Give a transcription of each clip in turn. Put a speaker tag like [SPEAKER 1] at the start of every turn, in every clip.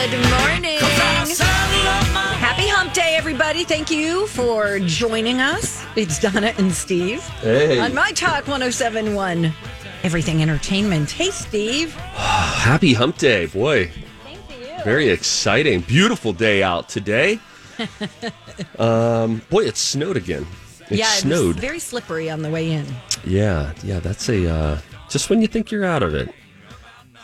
[SPEAKER 1] Good morning. Happy hump day, everybody. Thank you for joining us. It's Donna and Steve
[SPEAKER 2] Hey.
[SPEAKER 1] on My Talk 1071. Everything Entertainment. Hey, Steve.
[SPEAKER 2] Happy hump day, boy. Thank you. Very exciting. Beautiful day out today. um, boy, it snowed again. It
[SPEAKER 1] yeah,
[SPEAKER 2] snowed.
[SPEAKER 1] it was very slippery on the way in.
[SPEAKER 2] yeah, yeah, that's a uh, just when you think you're out of it.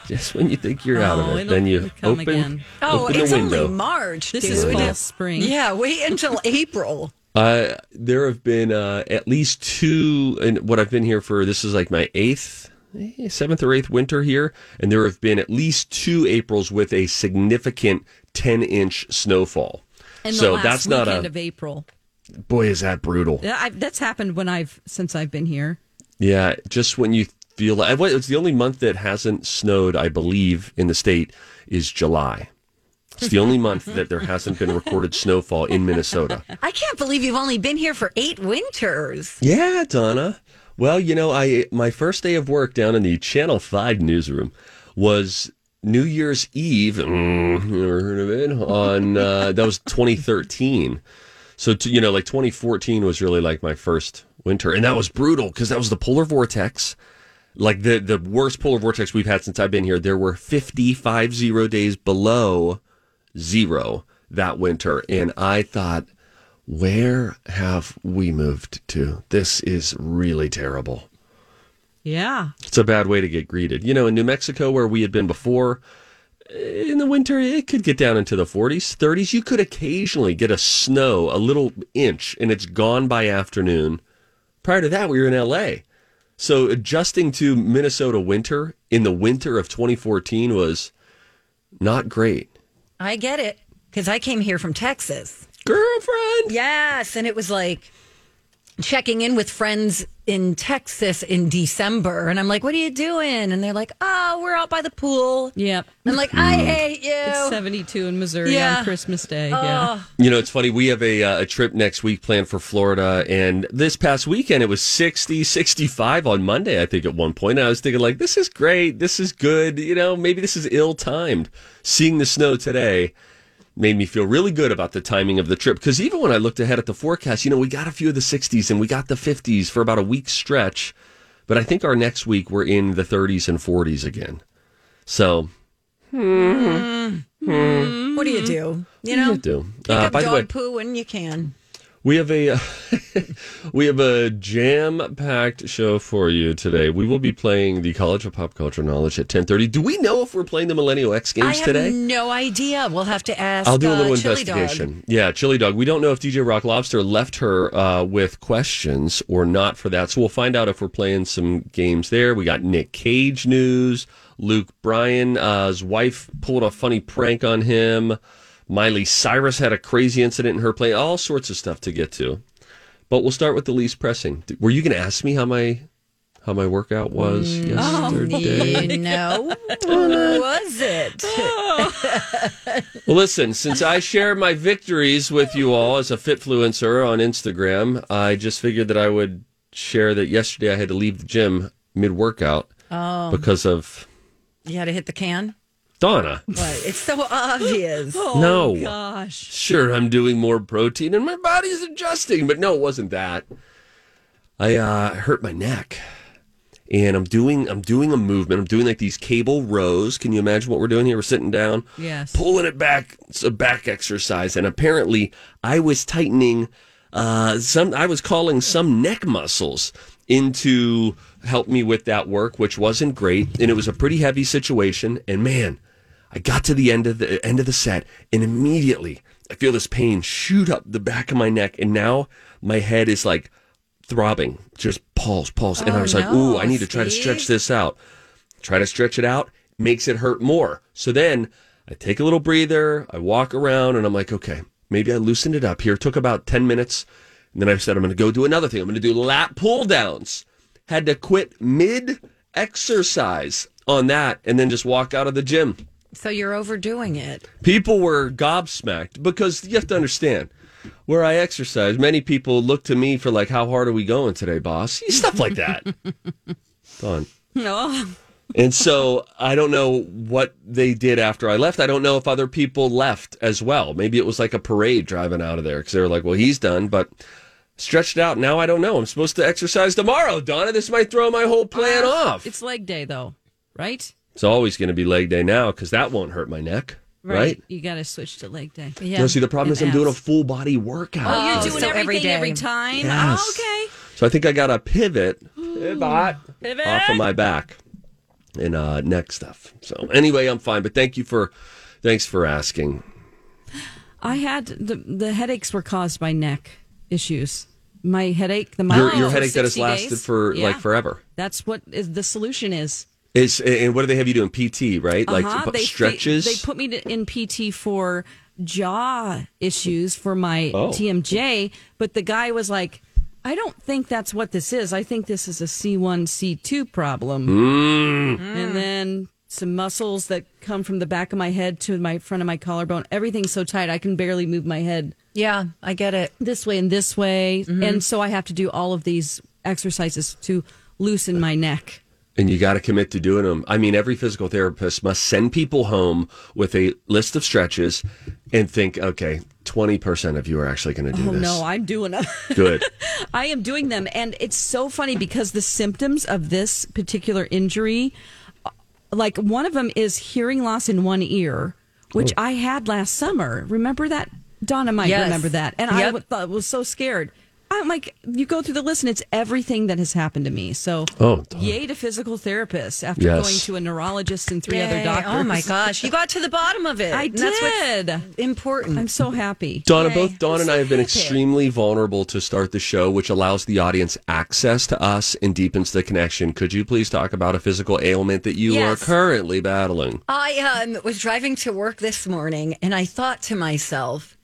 [SPEAKER 2] Just when you think you're out of
[SPEAKER 3] Oh,
[SPEAKER 2] it, then you open,
[SPEAKER 3] again.
[SPEAKER 1] Oh,
[SPEAKER 2] open
[SPEAKER 1] it's
[SPEAKER 2] the window.
[SPEAKER 1] only March.
[SPEAKER 3] This
[SPEAKER 1] dude.
[SPEAKER 3] is fall spring.
[SPEAKER 1] Yeah, wait until April.
[SPEAKER 2] Uh, there have been uh, at least two, and what I've been here for, this is like my eighth, eh, seventh or eighth winter here, and there have been at least two Aprils with a significant 10 inch snowfall.
[SPEAKER 3] And the
[SPEAKER 2] so
[SPEAKER 3] last
[SPEAKER 2] that's not
[SPEAKER 3] weekend
[SPEAKER 2] a,
[SPEAKER 3] of April.
[SPEAKER 2] boy, is that brutal.
[SPEAKER 3] Yeah, I, that's happened when I've since I've been here.
[SPEAKER 2] Yeah, just when you feel like, it's the only month that hasn't snowed, I believe, in the state is July. It's the only month that there hasn't been recorded snowfall in Minnesota.
[SPEAKER 1] I can't believe you've only been here for eight winters.
[SPEAKER 2] Yeah, Donna. Well, you know, I my first day of work down in the Channel Five newsroom was New Year's Eve. Mm, never heard of it? On uh, that was 2013. So to, you know, like 2014 was really like my first winter, and that was brutal because that was the polar vortex. Like the the worst polar vortex we've had since I've been here. There were 55 zero days below zero that winter, and I thought where have we moved to? This is really terrible.
[SPEAKER 3] Yeah.
[SPEAKER 2] It's a bad way to get greeted. You know, in New Mexico, where we had been before, eh, in the winter, it could get down into the 40s, 30s. You could occasionally get a snow, a little inch, and it's gone by afternoon. Prior to that, we were in LA. So adjusting to Minnesota winter in the winter of 2014 was not great.
[SPEAKER 1] I get it because I came here from Texas.
[SPEAKER 2] Girlfriend!
[SPEAKER 1] Yes, and it was like checking in with friends in Texas in December, and I'm like, "What are you doing?" And they're like, "Oh, we're out by the pool."
[SPEAKER 3] Yep.
[SPEAKER 1] I'm like, "I hate you."
[SPEAKER 3] It's 72 in Missouri
[SPEAKER 1] Yeah.
[SPEAKER 3] on Christmas Day. yeah.
[SPEAKER 2] You know, it's funny. We have a, uh, a trip next week planned for Florida. And this past weekend, it was 60, 65 on Monday, I think, at one point. And I was thinking, like, this is great. This is good. You know, maybe this is ill timed. Seeing the snow today made me feel really good about the timing of the trip. Because even when I looked ahead at the forecast, you know, we got a few of the 60s and we got the 50s for about a week stretch. But I think our next week, we're in the 30s and 40s again. So,
[SPEAKER 1] What do you do? You know, do
[SPEAKER 2] you do.
[SPEAKER 1] pick
[SPEAKER 2] Uh,
[SPEAKER 1] up
[SPEAKER 2] by the
[SPEAKER 1] dog
[SPEAKER 2] way,
[SPEAKER 1] poo when you can.
[SPEAKER 2] We have a we have a jam-packed show for you today. We will be playing the College of Pop Culture Knowledge at 10:30. Do we know if we're playing the Millennial X Games
[SPEAKER 1] have
[SPEAKER 2] today?
[SPEAKER 1] no idea. We'll have to ask.
[SPEAKER 2] I'll do a
[SPEAKER 1] uh,
[SPEAKER 2] little
[SPEAKER 1] Chili Dog.
[SPEAKER 2] investigation. Yeah, Chili Dog. We don't know if DJ Rock Lobster left her uh, with questions or not for that. So we'll find out if we're playing some games there. We got Nick Cage news. Luke Bryan's uh, wife pulled a funny prank on him. Miley Cyrus had a crazy incident in her play. All sorts of stuff to get to. But we'll start with the least pressing. Were you going to ask me how my how my workout was mm. oh, yesterday?
[SPEAKER 1] You know, who was it?
[SPEAKER 2] Well, listen, since I share my victories with you all as a Fitfluencer on Instagram, I just figured that I would share that yesterday I had to leave the gym mid workout
[SPEAKER 1] Oh.
[SPEAKER 2] because of
[SPEAKER 1] You had to hit the can.
[SPEAKER 2] Donna.
[SPEAKER 1] What? It's so obvious.
[SPEAKER 2] no.
[SPEAKER 3] Gosh.
[SPEAKER 2] Sure, I'm doing more protein and my body's adjusting, but no, it wasn't that. I uh, hurt my neck. and I'm doing I'm doing a movement. I'm doing like these cable rows. Can you imagine what we're doing here? We're sitting down,
[SPEAKER 3] Yes.
[SPEAKER 2] pulling it back. It's a back exercise, and apparently I was tightening uh, some. I was calling some neck muscles into help me with that work, which wasn't great, and it was a pretty heavy situation. And man, I got to the end of the end of the set, and immediately I feel this pain shoot up the back of my neck, and now my head is like throbbing, just pulse, pulse. and I
[SPEAKER 1] Oh,
[SPEAKER 2] was like,
[SPEAKER 1] no,
[SPEAKER 2] ooh, I need to try to stretch this out. Try to stretch it out, makes it hurt more. So then I take a little breather, I walk around, and I'm like, okay, maybe I loosened it up here. It took about 10 minutes. And then I said, I'm going to go do another thing. I'm going to do lat pull downs. Had to quit mid exercise on that and then just walk out of the gym.
[SPEAKER 1] So you're overdoing it.
[SPEAKER 2] People were gobsmacked because you have to understand where I exercise. Many people look to me for like, how hard are we going today, boss? Stuff like that. Fun.
[SPEAKER 3] No.
[SPEAKER 2] And so I don't know what they did after I left. I don't know if other people left as well. Maybe it was like a parade driving out of there because they were like, well, he's done, but stretched out. Now I don't know. I'm supposed to exercise tomorrow, Donna. This might throw my whole plan ah, off.
[SPEAKER 3] It's leg day though, right?
[SPEAKER 2] It's always going to be leg day now because that won't hurt my neck, right?
[SPEAKER 3] You got to switch to leg day.
[SPEAKER 1] Yeah.
[SPEAKER 2] No, see, the problem
[SPEAKER 3] And
[SPEAKER 2] is I'm doing a full body workout.
[SPEAKER 3] Oh, you're
[SPEAKER 1] Oh,
[SPEAKER 3] doing
[SPEAKER 1] so
[SPEAKER 3] everything
[SPEAKER 1] every
[SPEAKER 3] every,
[SPEAKER 1] day.
[SPEAKER 3] time.
[SPEAKER 2] Yes.
[SPEAKER 3] Oh, okay.
[SPEAKER 2] So I think I got to pivot, pivot,
[SPEAKER 3] Pivot.
[SPEAKER 2] off of my back and uh, neck stuff. So anyway, I'm fine. But thank you for, thanks for asking.
[SPEAKER 3] I had the the headaches were caused by neck issues. My headache, the
[SPEAKER 2] Your,
[SPEAKER 3] migraine
[SPEAKER 2] your
[SPEAKER 3] for
[SPEAKER 2] headache that has lasted
[SPEAKER 3] days.
[SPEAKER 2] for
[SPEAKER 3] Yeah.
[SPEAKER 2] like forever.
[SPEAKER 3] That's what is the solution is.
[SPEAKER 2] Is and what do they have you doing? PT, right? Like
[SPEAKER 3] Uh-huh.
[SPEAKER 2] p-
[SPEAKER 3] They-
[SPEAKER 2] stretches.
[SPEAKER 3] They, they put me to, in PT for jaw issues for my
[SPEAKER 2] Oh.
[SPEAKER 3] TMJ, but the guy was like, "I don't think that's what this is. I think this is a C1 C2 problem."
[SPEAKER 2] Mm.
[SPEAKER 3] And then some muscles that come from the back of my head to my front of my collarbone. Everything's so tight I can barely move my head
[SPEAKER 1] Yeah, I get it.
[SPEAKER 3] this way and this way,
[SPEAKER 1] Mm-hmm.
[SPEAKER 3] and so I have to do all of these exercises to loosen my neck.
[SPEAKER 2] And you got to commit to doing them. I mean, every physical therapist must send people home with a list of stretches and think, okay, twenty percent of you are actually going to do
[SPEAKER 3] Oh
[SPEAKER 2] this.
[SPEAKER 3] no, I'm doing them.
[SPEAKER 2] Good.
[SPEAKER 3] I am doing them, and it's so funny because the symptoms of this particular injury, uh, like one of them is hearing loss in one ear, which
[SPEAKER 2] Oh.
[SPEAKER 3] I had last summer. Remember that? Donna might
[SPEAKER 1] Yes.
[SPEAKER 3] remember that, and I
[SPEAKER 1] Yep.
[SPEAKER 3] w- was so scared. I'm like, you go through the list, and it's everything that has happened to me. So,
[SPEAKER 2] Oh, Donna.
[SPEAKER 3] yay to physical therapists after
[SPEAKER 2] Yes.
[SPEAKER 3] going to a neurologist and three other doctors.
[SPEAKER 1] Oh my gosh, you got to the bottom of it.
[SPEAKER 3] I
[SPEAKER 1] And That's what's
[SPEAKER 3] did.
[SPEAKER 1] important.
[SPEAKER 3] I'm so happy.
[SPEAKER 2] Donna,
[SPEAKER 1] Yay.
[SPEAKER 2] both Dawn
[SPEAKER 1] I'm
[SPEAKER 2] and
[SPEAKER 1] so
[SPEAKER 2] I have been
[SPEAKER 1] happy.
[SPEAKER 2] extremely vulnerable to start the show, which allows the audience access to us and deepens the connection. Could you please talk about a physical ailment that you
[SPEAKER 1] Yes.
[SPEAKER 2] are currently battling?
[SPEAKER 1] I um, was driving to work this morning and I thought to myself,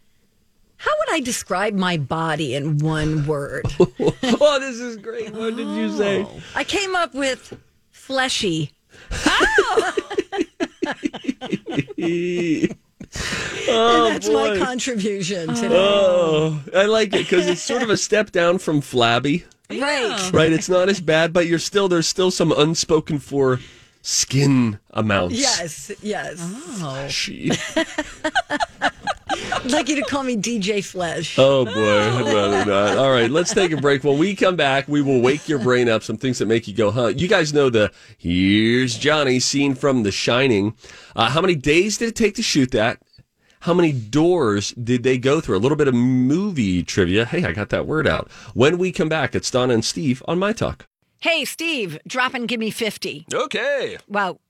[SPEAKER 1] how would I describe my body in one word?
[SPEAKER 2] oh, this is great. What did you say? Oh.
[SPEAKER 1] I came up with fleshy.
[SPEAKER 2] oh, oh
[SPEAKER 1] That's
[SPEAKER 2] boy.
[SPEAKER 1] my contribution today.
[SPEAKER 2] Oh, I like it because it's sort of a step down from flabby,
[SPEAKER 1] Right.
[SPEAKER 2] right? It's not as bad, but you're still there's still some unspoken for skin amounts.
[SPEAKER 1] Yes, yes. Oh.
[SPEAKER 2] She-
[SPEAKER 1] I'd like you to call me DJ Flesh.
[SPEAKER 2] Oh boy, I'd rather not. All right, let's take a break. When we come back, we will wake your brain up. Some things that make you go, huh? You guys know the "Here's Johnny" scene from The Shining. Uh, how many days did it take to shoot that? How many doors did they go through? A little bit of movie trivia. Hey, I got that word out. When we come back, it's Donna and Steve on My Talk.
[SPEAKER 1] Hey, Steve, drop and give me 50.
[SPEAKER 2] Okay.
[SPEAKER 1] Wow.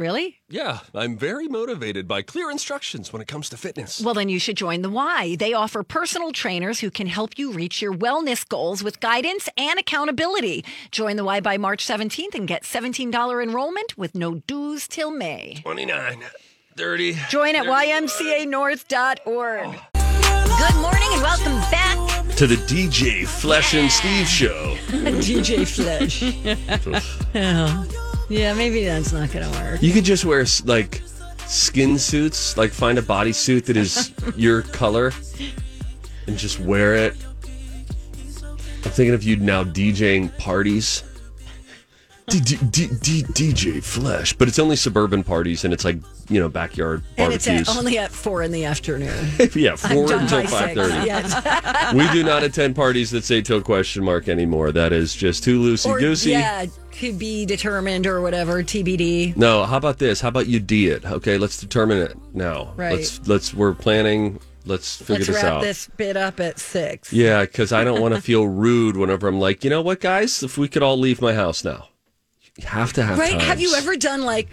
[SPEAKER 1] Really?
[SPEAKER 2] Yeah, I'm very motivated by clear instructions when it comes to fitness.
[SPEAKER 4] Well, then you should join the Y. They offer personal trainers who can help you reach your wellness goals with guidance and accountability. Join the Y by March 17th and get $17 enrollment with no dues till May.
[SPEAKER 2] 29, 30.
[SPEAKER 4] Join at ymcanorth.org. Oh. Good morning and welcome back.
[SPEAKER 2] To the DJ Flesh and Steve show.
[SPEAKER 1] DJ Flesh. yeah. maybe that's not going to work.
[SPEAKER 2] You could just wear like skin suits, like find a bodysuit that is your color and just wear it. I'm thinking of you now DJing parties. D- D- D- D- DJ Flesh, but it's only suburban parties and it's like you know backyard
[SPEAKER 1] And it's
[SPEAKER 2] barbecues.
[SPEAKER 1] at, only at four in the afternoon.
[SPEAKER 2] yeah, four
[SPEAKER 1] Done
[SPEAKER 2] until
[SPEAKER 1] by
[SPEAKER 2] five thirty.
[SPEAKER 1] Yes.
[SPEAKER 2] We do not attend parties that say till question mark anymore. That is just too loosey goosey.
[SPEAKER 1] yeah, to be determined or whatever, TBD.
[SPEAKER 2] No, how about this? How about you D it? Okay, let's determine it now.
[SPEAKER 1] Right.
[SPEAKER 2] Let's let's we're planning. Let's figure
[SPEAKER 1] Let's
[SPEAKER 2] this
[SPEAKER 1] wrap
[SPEAKER 2] out.
[SPEAKER 1] this bit up at six.
[SPEAKER 2] Yeah, because I don't want to feel rude whenever I'm like, you know what, guys? If we could all leave my house now, you have to have
[SPEAKER 1] Right? Have you ever done like,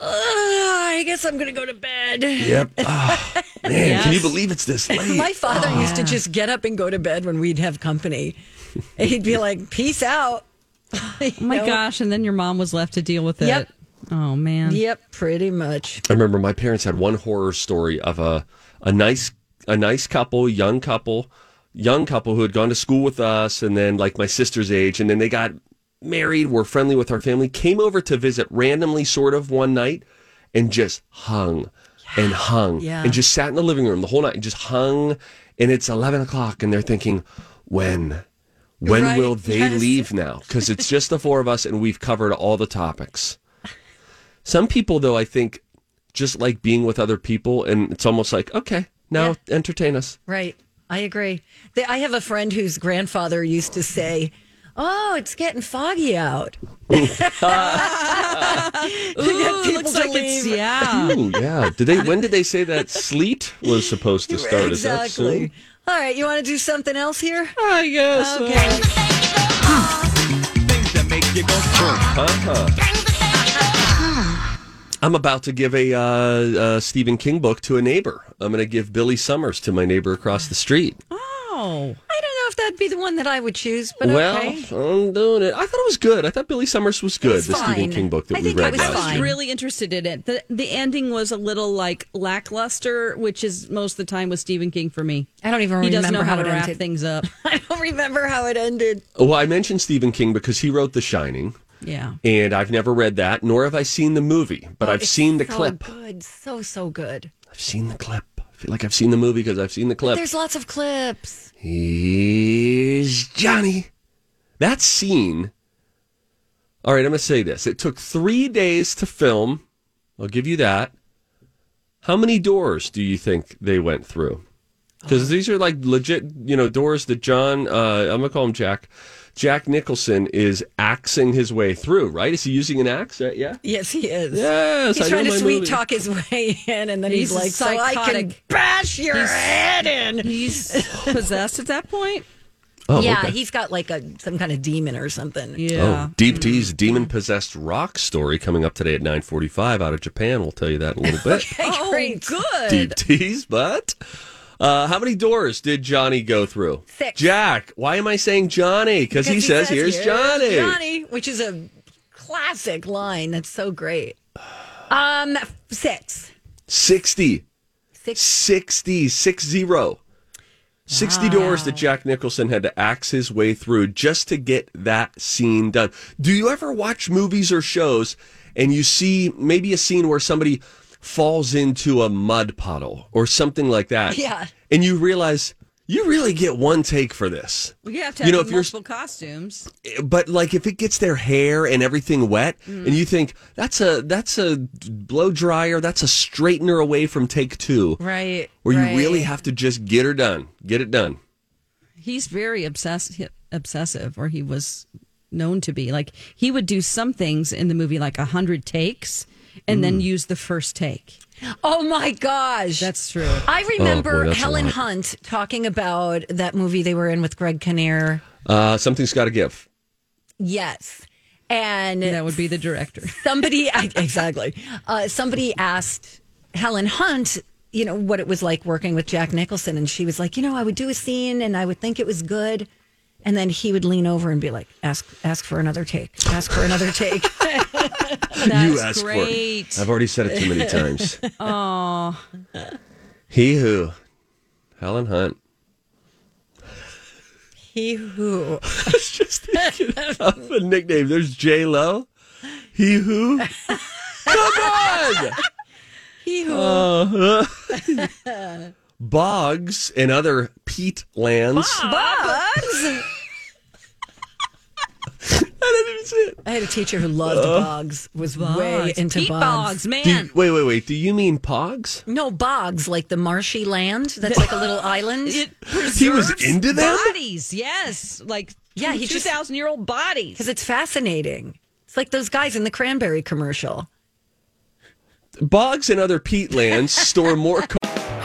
[SPEAKER 1] I guess I'm going to go to bed?
[SPEAKER 2] Yep. Ah, man, can you believe it's this late?
[SPEAKER 1] My father used to just get up and go to bed when we'd have company. He'd be like, peace out.
[SPEAKER 3] Oh my gosh! And then your mom was left to deal with it.
[SPEAKER 1] Yep.
[SPEAKER 3] Oh man.
[SPEAKER 1] Yep, pretty much.
[SPEAKER 2] I remember my parents had one horror story of a a nice a nice couple, young couple, young couple who had gone to school with us, and then like my sister's age, and then they got married, were friendly with our family, came over to visit randomly, sort of one night, and just hung and hung
[SPEAKER 1] Yeah.
[SPEAKER 2] and just sat in the living room the whole night and just hung. And it's eleven o'clock, and they're thinking, when. When
[SPEAKER 1] Right,
[SPEAKER 2] will they
[SPEAKER 1] yes.
[SPEAKER 2] leave now? Because it's just the four of us, and we've covered all the topics. Some people, though, I think just like being with other people, and it's almost like, okay, now entertain us.
[SPEAKER 1] Right. I agree. The- I have a friend whose grandfather used to say, Oh, it's getting foggy out.
[SPEAKER 3] Ooh,
[SPEAKER 1] people
[SPEAKER 3] looks like it's
[SPEAKER 1] leave.
[SPEAKER 3] yeah.
[SPEAKER 2] Ooh, yeah. Did they? When did they say that sleet was supposed to start? Is that
[SPEAKER 1] exactly.
[SPEAKER 2] Soon?
[SPEAKER 1] All right, you want to do something else here?
[SPEAKER 2] I guess.
[SPEAKER 1] Okay.
[SPEAKER 2] I'm about to give a uh, uh, Stephen King book to a neighbor. I'm going to give Billy Summers to my neighbor across the street.
[SPEAKER 3] Oh.
[SPEAKER 1] I don't know if that'd be the one that I would choose, but
[SPEAKER 2] well,
[SPEAKER 1] okay.
[SPEAKER 2] I'm doing it. I thought it was good. I thought Billy Summers was good.
[SPEAKER 1] It's
[SPEAKER 2] the Stephen. King book that
[SPEAKER 1] I
[SPEAKER 2] we
[SPEAKER 1] think I
[SPEAKER 2] read
[SPEAKER 1] was
[SPEAKER 2] last
[SPEAKER 3] I was
[SPEAKER 1] fine.
[SPEAKER 2] year.
[SPEAKER 3] really interested in it. The the ending was a little like lackluster, which is most of the time with Stephen King for me.
[SPEAKER 1] I don't even
[SPEAKER 3] He
[SPEAKER 1] remember
[SPEAKER 3] doesn't know how,
[SPEAKER 1] how
[SPEAKER 3] to wrap
[SPEAKER 1] ended.
[SPEAKER 3] things up.
[SPEAKER 1] I don't remember how it ended.
[SPEAKER 2] Well, I mentioned Stephen King because he wrote The Shining.
[SPEAKER 3] Yeah.
[SPEAKER 2] and I've never read that, nor have I seen the movie, but oh, I've
[SPEAKER 1] It's
[SPEAKER 2] seen the
[SPEAKER 1] so
[SPEAKER 2] clip.
[SPEAKER 1] Good, so so good.
[SPEAKER 2] I've seen the clip. I feel like I've seen the movie because I've seen the clip.
[SPEAKER 1] There's lots of clips.
[SPEAKER 2] Here's Johnny. That scene. All right, I'm going to say this. It took three days to film. I'll give you that. How many doors do you think they went through? Because these are like legit, you know, doors that John, uh, I'm going to call him Jack, Jack Nicholson is axing his way through, right? Is he using an axe? Uh, yeah.
[SPEAKER 1] Yes, he is.
[SPEAKER 2] Yes,
[SPEAKER 1] He's
[SPEAKER 2] I
[SPEAKER 1] trying to sweet
[SPEAKER 2] movie.
[SPEAKER 1] talk his way in, and then he's,
[SPEAKER 3] He's a
[SPEAKER 1] like, "So I can bash your head in."
[SPEAKER 3] He's possessed at that point.
[SPEAKER 2] Oh,
[SPEAKER 1] yeah,
[SPEAKER 2] okay.
[SPEAKER 1] he's got like a some kind of demon or something.
[SPEAKER 3] Yeah.
[SPEAKER 2] Oh, Deep T's demon possessed rock story coming up today at 9:45 out of Japan. We'll tell you that in a little bit.
[SPEAKER 1] Okay,
[SPEAKER 3] Oh,
[SPEAKER 1] great.
[SPEAKER 3] good.
[SPEAKER 2] Deep T's, but uh, how many doors did Johnny go through?
[SPEAKER 1] Six.
[SPEAKER 2] Jack. Why am I saying Johnny? Because he, says, "Here's Johnny."
[SPEAKER 1] Johnny, which is a classic line. That's so great. Um, six.
[SPEAKER 2] 60.
[SPEAKER 1] Six.
[SPEAKER 2] 60, six zero. 60 doors that Jack Nicholson had to axe his way through just to get that scene done. Do you ever watch movies or shows and you see maybe a scene where somebody falls into a mud puddle or something like that?
[SPEAKER 1] Yeah.
[SPEAKER 2] And you realize you really get one take for this.
[SPEAKER 3] We have to
[SPEAKER 2] You
[SPEAKER 3] have
[SPEAKER 2] know, if you're-
[SPEAKER 3] multiple costumes.
[SPEAKER 2] But like if it gets their hair and everything wet mm. and you think that's a that's a blow dryer, that's a straightener away from take 2.
[SPEAKER 1] Right.
[SPEAKER 2] Where
[SPEAKER 1] right.
[SPEAKER 2] you really have to just get her done. Get it done.
[SPEAKER 3] He's very obsessed, obsessive, or he was known to be. Like he would do some things in the movie, like a hundred takes, and
[SPEAKER 2] Mm.
[SPEAKER 3] then use the first take.
[SPEAKER 1] Oh my gosh.
[SPEAKER 3] That's true.
[SPEAKER 1] I remember
[SPEAKER 2] Oh, boy,
[SPEAKER 1] Helen. Hunt talking about that movie they were in with Greg Kinnear.
[SPEAKER 2] Uh, something's got to give.
[SPEAKER 1] Yes. And
[SPEAKER 3] That would be the director.
[SPEAKER 1] somebody exactly uh, somebody asked helen hunt you know what it was like working with jack nicholson and she was like you know i would do a scene and i would think it was good and then he would lean over and be like ask ask for another take ask for another take
[SPEAKER 2] you asked for
[SPEAKER 3] great.
[SPEAKER 2] it. I've already said it too many times.
[SPEAKER 3] Oh,
[SPEAKER 2] he who, Helen Hunt.
[SPEAKER 1] he who
[SPEAKER 2] I was just thinking of a nickname. There's J Lo. He who. Come on.
[SPEAKER 1] he who
[SPEAKER 2] Uh, Bogs and other peat lands.
[SPEAKER 1] bugs
[SPEAKER 2] I didn't even see it.
[SPEAKER 1] I had a teacher who loved uh, bogs. was way into
[SPEAKER 3] Peat
[SPEAKER 1] bugs,
[SPEAKER 3] bogs, man.
[SPEAKER 2] You- wait, wait, wait. Do you mean Pogs?
[SPEAKER 1] no bogs like the marshy land that's like a little island
[SPEAKER 3] it
[SPEAKER 2] He was into them?
[SPEAKER 3] bodies. Yes, like
[SPEAKER 1] Yeah,
[SPEAKER 3] yeah,
[SPEAKER 1] he
[SPEAKER 3] two
[SPEAKER 1] just-
[SPEAKER 3] thousand year old bodies.
[SPEAKER 1] because it's fascinating It's like those guys in the cranberry commercial.
[SPEAKER 2] Bogs and other peatlands store more. Co-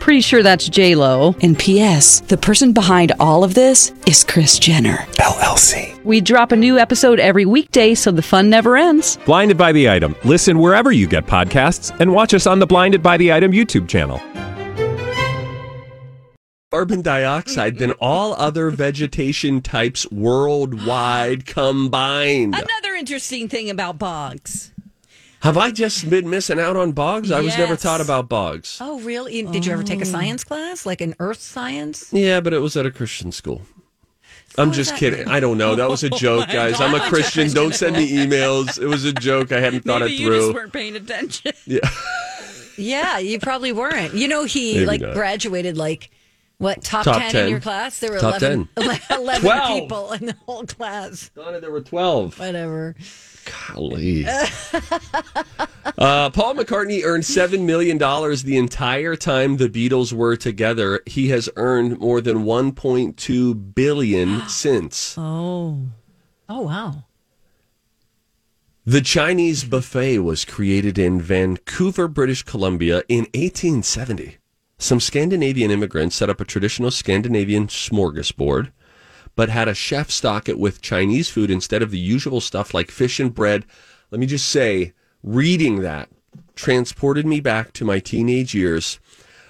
[SPEAKER 3] Pretty sure that's J Lo. And P.S. The person behind all of this is Kris Jenner
[SPEAKER 5] LLC.
[SPEAKER 3] We drop a new episode every weekday, so the fun never ends.
[SPEAKER 5] Blinded by the item. Listen wherever you get podcasts, and watch us on the Blinded by the Item YouTube channel.
[SPEAKER 2] carbon dioxide than all other vegetation types worldwide combined.
[SPEAKER 3] Another interesting thing about bogs.
[SPEAKER 2] Have I just been missing out on bogs? I was never taught about bogs.
[SPEAKER 1] Oh, really? Did you ever take a oh. science class, like an earth science?
[SPEAKER 2] Yeah, but it was at a Christian school. I'm just kidding. I don't know. That was a oh joke, guys. I'm a Christian. Don't send me emails. It was a joke. I hadn't thought it through.
[SPEAKER 3] weren't paying attention.
[SPEAKER 2] yeah.
[SPEAKER 1] Yeah, you probably weren't. You know, he
[SPEAKER 2] Maybe
[SPEAKER 1] like
[SPEAKER 2] not.
[SPEAKER 1] graduated like what top,
[SPEAKER 2] Top
[SPEAKER 1] 10,
[SPEAKER 2] 10.
[SPEAKER 1] in your class? There were
[SPEAKER 2] Top
[SPEAKER 1] 11, 11 people in the whole class.
[SPEAKER 2] Donna, there were 12.
[SPEAKER 1] Whatever.
[SPEAKER 2] Golly. uh, Paul McCartney earned $7 million the entire time the Beatles were together. He has earned more than 1.2 billion since.
[SPEAKER 1] Oh, wow.
[SPEAKER 2] The Chinese buffet was created in Vancouver, British Columbia in 1870. Some Scandinavian immigrants set up a traditional Scandinavian smorgasbord, but had a chef stock it with Chinese food instead of the usual stuff like fish and bread. Let me just say, reading that transported me back to my teenage years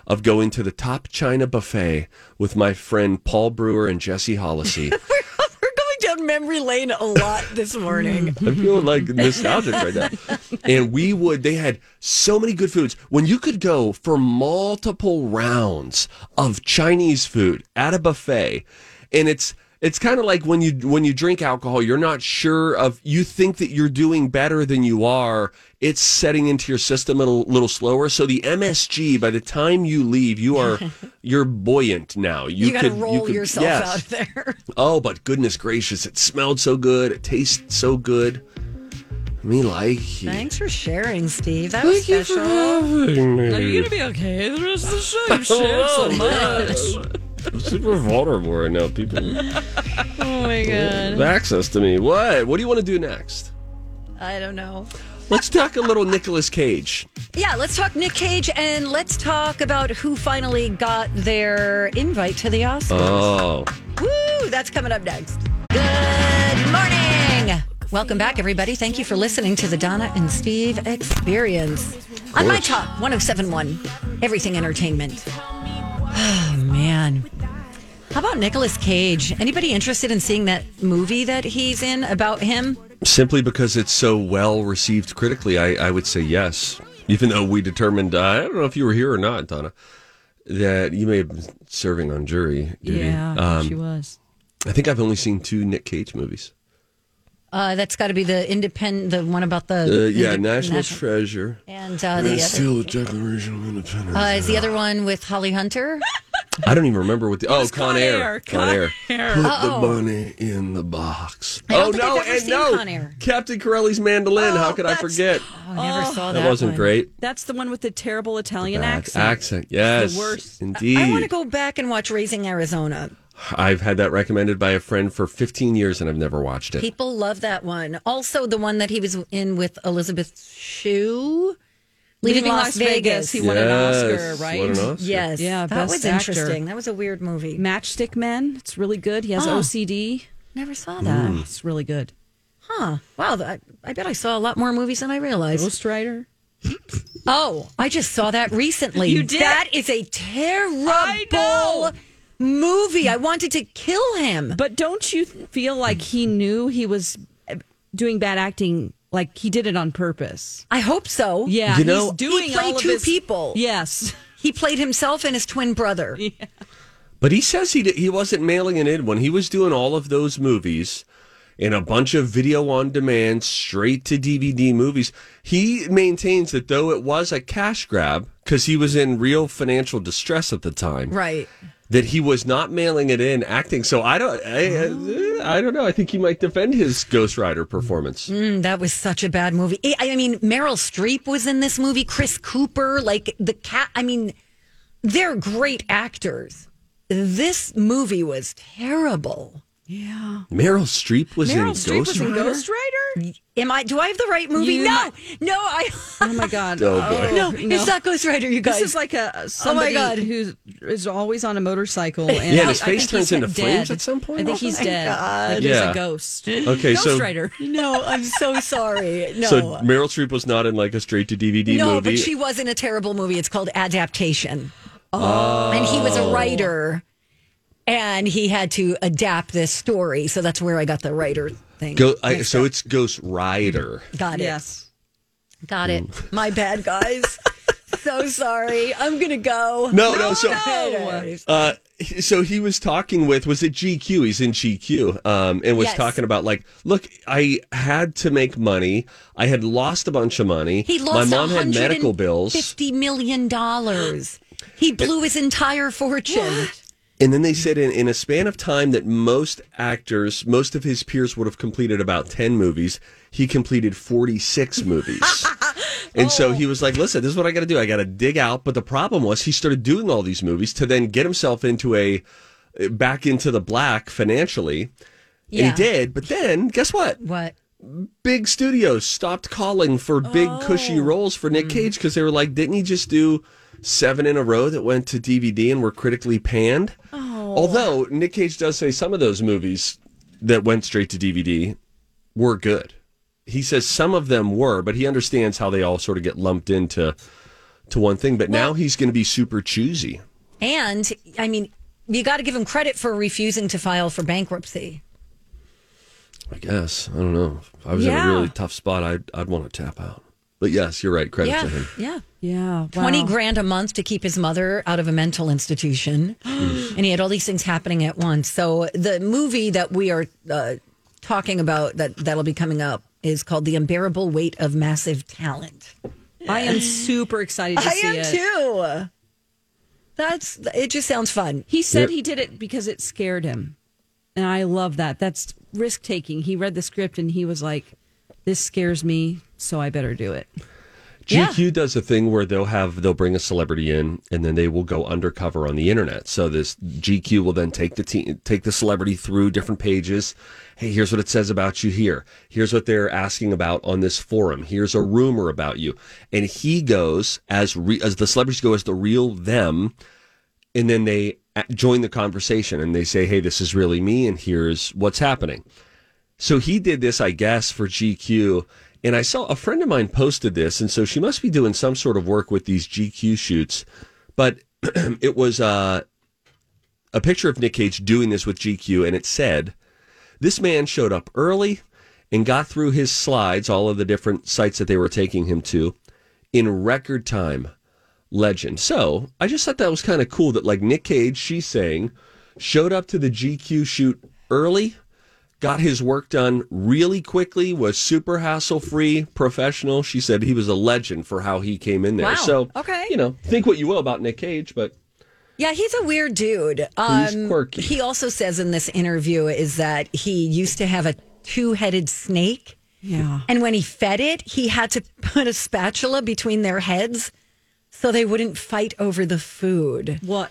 [SPEAKER 2] of going to the top China buffet with my friend Paul Brewer and Jesse Hollisey.
[SPEAKER 1] We're going down memory lane a lot this morning.
[SPEAKER 2] I'm feeling like nostalgic right now. And we would, they had so many good foods. When you could go for multiple rounds of Chinese food at a buffet, and it's, it's kind of like when you when you drink alcohol, you're not sure of you think that you're doing better than you are. It's setting into your system a little, little slower. So the MSG, by the time you leave, you are you're buoyant now.
[SPEAKER 1] You, got to
[SPEAKER 2] could-
[SPEAKER 1] roll
[SPEAKER 2] could-
[SPEAKER 1] yourself
[SPEAKER 2] yes.
[SPEAKER 1] out there.
[SPEAKER 2] Oh, but goodness gracious, it smelled so good. It tasted so good. Me like you.
[SPEAKER 1] Thanks for sharing, Steve. That was
[SPEAKER 2] Thank you for
[SPEAKER 1] special.
[SPEAKER 2] having me.
[SPEAKER 3] Are you gonna be okay the rest of the show? You shared so oh, much.
[SPEAKER 2] I'm super vulnerable right now. People
[SPEAKER 3] Oh my god.
[SPEAKER 2] have access to me. What? What do you want to do next?
[SPEAKER 1] I don't know.
[SPEAKER 2] Let's talk a little Nicolas Cage.
[SPEAKER 1] Yeah, let's talk Nick Cage and let's talk about who finally got their invite to the Oscars.
[SPEAKER 2] Oh,
[SPEAKER 1] Woo! That's coming up next. Good morning. Welcome back, everybody. Thank you for listening to the Donna and Steve Experience on My. Talk 1071, Everything Entertainment. Oh, man. How about Nicolas Cage? Anybody interested in seeing that movie that he's in about him?
[SPEAKER 2] simply because it's so well received critically, I, I would say yes. Even though we determined, uh, I don't know if you were here or not, Donna, that you may have been serving on jury duty.
[SPEAKER 3] Yeah,
[SPEAKER 2] Um,
[SPEAKER 3] she was.
[SPEAKER 2] I think I've only seen two Nick Cage movies.
[SPEAKER 1] Uh, that's got to be the independent, the one about the
[SPEAKER 2] Uh, yeah,
[SPEAKER 1] inde-
[SPEAKER 2] National Treasure.
[SPEAKER 1] and uh, the other.
[SPEAKER 2] Still the Declaration of Independence.
[SPEAKER 1] Uh, is the other one with Holly Hunter?
[SPEAKER 2] I don't even remember what the. Oh, Con,
[SPEAKER 3] Con
[SPEAKER 2] Air.
[SPEAKER 3] Air,
[SPEAKER 2] Con,
[SPEAKER 3] Con
[SPEAKER 2] Air.
[SPEAKER 3] Air.
[SPEAKER 2] Put
[SPEAKER 1] Uh-oh.
[SPEAKER 2] the bunny in the box.
[SPEAKER 1] I don't
[SPEAKER 2] oh
[SPEAKER 1] think
[SPEAKER 2] no,
[SPEAKER 1] I've ever
[SPEAKER 2] and
[SPEAKER 1] seen
[SPEAKER 2] no,
[SPEAKER 1] Con Air.
[SPEAKER 2] Captain Corelli's mandolin. How could I forget?
[SPEAKER 1] Oh, I never saw that.
[SPEAKER 2] That wasn't
[SPEAKER 1] one.
[SPEAKER 2] great.
[SPEAKER 3] That's the one with the terrible Italian
[SPEAKER 2] Bad
[SPEAKER 3] accent.
[SPEAKER 2] accent. Yes,
[SPEAKER 3] the worst.
[SPEAKER 2] Indeed.
[SPEAKER 1] I want to go back and watch Raising Arizona.
[SPEAKER 2] I've had that recommended by a friend for 15 years, and I've never watched it.
[SPEAKER 1] People love that one. Also, the one that he was in with Elizabeth Shue, Leaving,
[SPEAKER 3] Leaving
[SPEAKER 1] Las,
[SPEAKER 3] Las
[SPEAKER 1] Vegas.
[SPEAKER 3] Vegas. He won an Oscar, right?
[SPEAKER 2] won an Oscar.
[SPEAKER 1] Yes,
[SPEAKER 3] Yeah,
[SPEAKER 1] that
[SPEAKER 3] Best
[SPEAKER 1] was
[SPEAKER 3] Actor.
[SPEAKER 1] interesting. That was a weird movie.
[SPEAKER 3] Matchstick Men. It's really good. He has
[SPEAKER 1] Oh.
[SPEAKER 3] OCD.
[SPEAKER 1] Never saw that.
[SPEAKER 2] Mm.
[SPEAKER 3] It's really good.
[SPEAKER 1] Huh? Wow. I, I bet I saw a lot more movies than I realized.
[SPEAKER 3] Ghostwriter.
[SPEAKER 1] Oh, I just saw that recently.
[SPEAKER 3] You did?
[SPEAKER 1] That is a terrible
[SPEAKER 3] I know.
[SPEAKER 1] Movie. I wanted to kill him.
[SPEAKER 3] But don't you feel like he knew he was doing bad acting like he did it on purpose.
[SPEAKER 1] I hope so.
[SPEAKER 3] Yeah,
[SPEAKER 2] You know-
[SPEAKER 3] he's doing
[SPEAKER 1] He played
[SPEAKER 3] all of
[SPEAKER 1] two
[SPEAKER 3] his-
[SPEAKER 1] people.
[SPEAKER 3] Yes,
[SPEAKER 1] He played himself and his twin brother.
[SPEAKER 2] But he says he he wasn't mailing it in when he was doing all of those movies and a bunch of video on demand straight to DVD movies. He maintains that though it was a cash grab because he was in real financial distress at the time,
[SPEAKER 1] Right.
[SPEAKER 2] that he was not mailing it in acting. So I don't I, I don't know. I think he might defend his Ghost Rider performance.
[SPEAKER 1] Mm, that was such a bad movie. I I mean, Meryl Streep was in this movie. Chris Cooper, like the cat. I mean, they're great actors. This movie was terrible.
[SPEAKER 3] Yeah.
[SPEAKER 2] Meryl Streep was
[SPEAKER 3] Meryl
[SPEAKER 2] in
[SPEAKER 3] Streep
[SPEAKER 2] Ghost
[SPEAKER 3] was in
[SPEAKER 2] Rider.
[SPEAKER 3] Ghost Rider.
[SPEAKER 1] Am I? Do I have the right movie?
[SPEAKER 3] You
[SPEAKER 1] no, no. I
[SPEAKER 3] Oh my god!
[SPEAKER 2] Oh, oh boy.
[SPEAKER 1] no, It's not Ghost Rider. You guys.
[SPEAKER 3] This is like a oh somebody
[SPEAKER 1] God.
[SPEAKER 3] who is always on a motorcycle. And
[SPEAKER 2] Yeah, and his
[SPEAKER 3] I
[SPEAKER 2] face
[SPEAKER 3] think
[SPEAKER 2] turns
[SPEAKER 3] he's
[SPEAKER 2] into flames at some point?
[SPEAKER 3] I think
[SPEAKER 2] Oh
[SPEAKER 3] he's
[SPEAKER 1] my
[SPEAKER 3] dead.
[SPEAKER 1] God.
[SPEAKER 3] Like
[SPEAKER 2] Yeah.
[SPEAKER 3] he's a ghost.
[SPEAKER 2] Okay,
[SPEAKER 3] Ghost
[SPEAKER 2] so
[SPEAKER 3] Rider.
[SPEAKER 1] no, I'm so sorry. No.
[SPEAKER 2] so Meryl Streep was not in like a straight to DVD movie.
[SPEAKER 1] no,
[SPEAKER 2] movie.
[SPEAKER 1] but she was in a terrible movie. It's called Adaptation. Oh. And he was a writer and he had to adapt this story. So that's where I got the writer thing.
[SPEAKER 2] Go, I, so
[SPEAKER 1] up.
[SPEAKER 2] it's Ghost Rider.
[SPEAKER 1] got it.
[SPEAKER 3] Yes.
[SPEAKER 1] Got it. My bad, guys. so sorry. I'm going to go.
[SPEAKER 2] No, no. So,
[SPEAKER 1] no.
[SPEAKER 2] uh, so he was talking with was it GQ? He's in GQ, um, and was
[SPEAKER 1] Yes.
[SPEAKER 2] talking about like, look, I had to make money. I had lost a bunch of money.
[SPEAKER 1] He lost
[SPEAKER 2] My mom had medical bills,
[SPEAKER 1] 150 million. dollars. He blew his entire fortune.
[SPEAKER 2] And then they said in, in a span of time that most actors, most of his peers would have completed about ten movies. He completed forty six movies. And so oh. he was like, listen, this is what I got to do. I got to dig out. But the problem was he started doing all these movies to then get himself into a eh, back into the black financially. And he did. But then guess what?
[SPEAKER 1] What?
[SPEAKER 2] Big studios stopped calling for big
[SPEAKER 1] Oh.
[SPEAKER 2] cushy roles for. Nick hmm. Cage because they were like, didn't he just do seven in a row that went to DVD and were critically panned?
[SPEAKER 1] Oh.
[SPEAKER 2] Although Nick Cage does say some of those movies that went straight to DVD were good. He says some of them were, but he understands how they all sort of get lumped into to one thing. But now he's going to be super choosy.
[SPEAKER 1] And, I mean, you got to give him credit for refusing to file for bankruptcy.
[SPEAKER 2] I guess I don't know. If I was in a really tough spot, I'd I'd want to tap out. But yes, you're right. Credit
[SPEAKER 1] Yeah.
[SPEAKER 2] to him.
[SPEAKER 1] Yeah.
[SPEAKER 3] Yeah.
[SPEAKER 1] 20 grand a month to keep his mother out of a mental institution. and he had all these things happening at once. So the movie that we are uh, talking about that that'll be coming up is called The Unbearable Weight of Massive Talent.
[SPEAKER 3] I am super excited to
[SPEAKER 1] I
[SPEAKER 3] see
[SPEAKER 1] am too. That's it just sounds fun.
[SPEAKER 3] He said
[SPEAKER 2] Yep.
[SPEAKER 3] he did it because it scared him. And I love that. That's risk taking. He read the script and he was like, This scares me, so I better do it.
[SPEAKER 1] Yeah.
[SPEAKER 2] GQ does a thing where they'll have they'll bring a celebrity in and then they will go undercover on the internet. So this GQ will then take the te- take the celebrity through different pages. Hey, here's what it says about you here. Here's what they're asking about on this forum. Here's a rumor about you. And he goes as re- as the celebrities go as the real them and then they join the conversation and they say, "Hey, this is really me and here's what's happening." So he did this, I guess, for GQ. And I saw a friend of mine posted this. And so she must be doing some sort of work with these GQ shoots. But it was uh, a picture of Nick Cage doing this with GQ. And it said, This man showed up early and got through his slides, all of the different sites that they were taking him to, in record time. Legend. So I just thought that was kind of cool that, like, Nick Cage, she's saying, showed up to the GQ shoot early got his work done really quickly, was super hassle free, professional. She said he was a legend for how he came in there.
[SPEAKER 1] Wow.
[SPEAKER 2] So,
[SPEAKER 1] Okay.
[SPEAKER 2] you know, think what you will about Nick Cage, but
[SPEAKER 1] Yeah, he's a weird dude. Um,
[SPEAKER 2] quirky.
[SPEAKER 1] He also says in this interview is that he used to have a two-headed snake.
[SPEAKER 3] Yeah.
[SPEAKER 1] And when he fed it, he had to put a spatula between their heads so they wouldn't fight over the food.
[SPEAKER 3] What?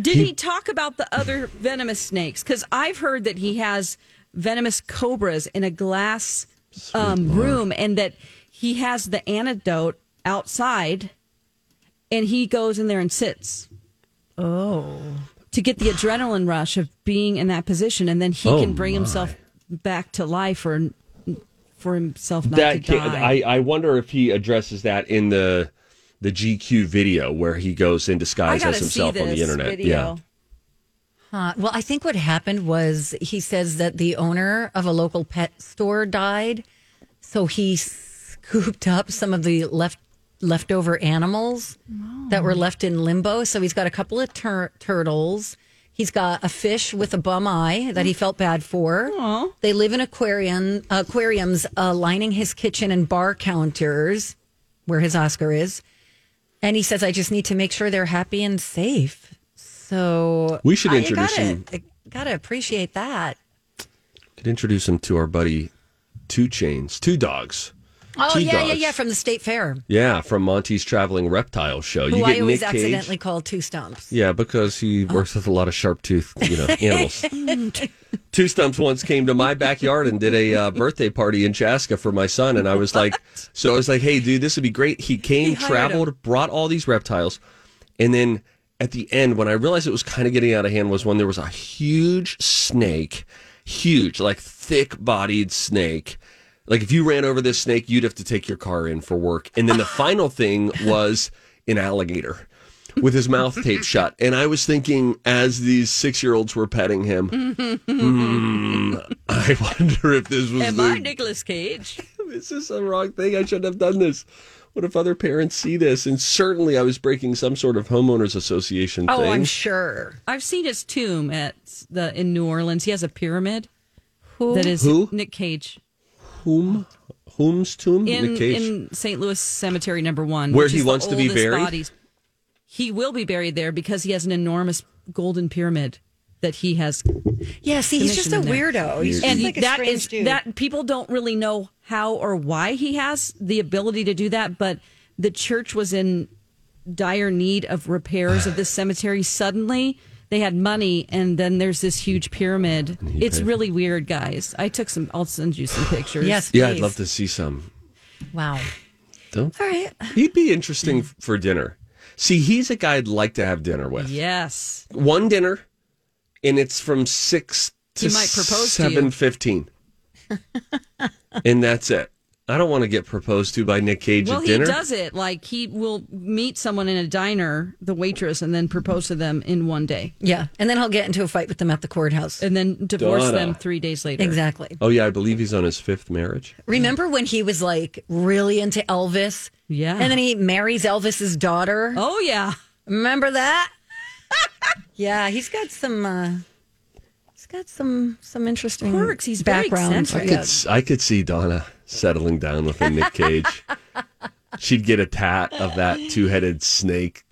[SPEAKER 3] Did he talk about the other venomous snakes? Because I've heard that he has venomous cobras in a glass um, room and that he has the antidote outside and he goes in there and sits. Oh. To get the adrenaline rush of being in that position and then he
[SPEAKER 2] Oh,
[SPEAKER 3] can bring
[SPEAKER 2] my.
[SPEAKER 3] himself back to life or for himself not
[SPEAKER 2] that
[SPEAKER 3] to die.
[SPEAKER 2] I, I wonder if he addresses that in the the GQ video where he goes in disguise as himself
[SPEAKER 3] see
[SPEAKER 2] on the internet.
[SPEAKER 3] Video.
[SPEAKER 1] Uh, well, I think what happened was he says that the owner of a local pet store died, so he scooped up some of the left leftover animals that were left in limbo. So he's got a couple of tur- turtles. He's got a fish with a bum eye that he felt bad for. They live in aquarium aquariums uh, lining his kitchen and bar counters, where his Oscar is. And he says, "I just need to make sure they're happy and safe." So
[SPEAKER 2] We should
[SPEAKER 1] I-
[SPEAKER 2] introduce
[SPEAKER 1] gotta,
[SPEAKER 2] him.
[SPEAKER 1] Gotta appreciate that.
[SPEAKER 2] Could introduce him to our buddy Two Chains, Two Dogs.
[SPEAKER 1] Oh
[SPEAKER 2] Two
[SPEAKER 1] yeah, yeah, yeah, from the state fair.
[SPEAKER 2] Yeah, from Monty's Traveling Reptile Show.
[SPEAKER 1] Who
[SPEAKER 2] you
[SPEAKER 1] I always
[SPEAKER 2] Nick Cage.
[SPEAKER 1] accidentally call two stumps.
[SPEAKER 2] Yeah, because he works with a lot of sharp tooth, you know, animals. Two Stumps once came to my backyard and did a uh, birthday party in Chaska for my son, and I was like, so I was like, hey, dude, this would be great. He came, traveled, brought all these reptiles, and then at the end, when I realized it was kind of getting out of hand, was when there was a huge snake, huge, like thick-bodied snake. Like if you ran over this snake, you'd have to take your car in for work. And then the final thing was an alligator with his mouth taped shut. And I was thinking, as these six year olds were petting him, "Hmm, I wonder if this was
[SPEAKER 3] Am
[SPEAKER 2] the,
[SPEAKER 3] I Nicolas Cage?
[SPEAKER 2] This is this a wrong thing? I shouldn't have done this. What if other parents see this? And certainly I was breaking some sort of homeowners association
[SPEAKER 1] Oh. I'm sure.
[SPEAKER 3] I've seen his tomb at the in New Orleans. He has a pyramid that is
[SPEAKER 2] Who?
[SPEAKER 3] Nick Cage
[SPEAKER 2] Whom? Whom's tomb?
[SPEAKER 3] in
[SPEAKER 2] Nick Cage?
[SPEAKER 3] in St. Louis Cemetery Number One,
[SPEAKER 2] Where he wants to be buried?
[SPEAKER 3] Bodies. He will be buried there because he has an enormous golden pyramid that he has
[SPEAKER 1] Yeah, see, he's just a
[SPEAKER 3] there.
[SPEAKER 1] weirdo. He's just
[SPEAKER 3] and
[SPEAKER 1] like a
[SPEAKER 3] that
[SPEAKER 1] strange dude.
[SPEAKER 3] that people don't really know how or why he has the ability to do that but the church was in dire need of repairs of this cemetery suddenly they had money and then there's this huge pyramid it's really weird guys i took some i'll send you some pictures
[SPEAKER 1] Yes,
[SPEAKER 2] yeah, I'd love to see some.
[SPEAKER 1] Wow.
[SPEAKER 2] Don't.
[SPEAKER 1] All right.
[SPEAKER 2] He'd be interesting for dinner. See, he's a guy I'd like to have dinner with.
[SPEAKER 3] yes
[SPEAKER 2] One dinner, and it's from six to
[SPEAKER 3] He might propose
[SPEAKER 2] seven fifteen, and that's it. I don't want to get proposed to by Nick Cage
[SPEAKER 3] well
[SPEAKER 2] at
[SPEAKER 3] he does it like he will meet someone in a diner the waitress and then propose to them in one day
[SPEAKER 1] Yeah, and then he'll get into a fight with them at the courthouse.
[SPEAKER 3] and then divorce
[SPEAKER 2] Donna.
[SPEAKER 3] them three days later
[SPEAKER 1] Exactly.
[SPEAKER 2] Oh yeah, I believe he's on his fifth marriage.
[SPEAKER 1] Remember when he was like really into Elvis?
[SPEAKER 3] Yeah.
[SPEAKER 1] And then he marries Elvis's daughter.
[SPEAKER 3] oh yeah
[SPEAKER 1] Remember that? yeah, he's got some. uh He's got some some interesting
[SPEAKER 3] Quirks. He's very
[SPEAKER 1] background.
[SPEAKER 3] eccentric.
[SPEAKER 2] I could s I could see Donna settling down with a Nick Cage. She'd get a tat of that two headed snake.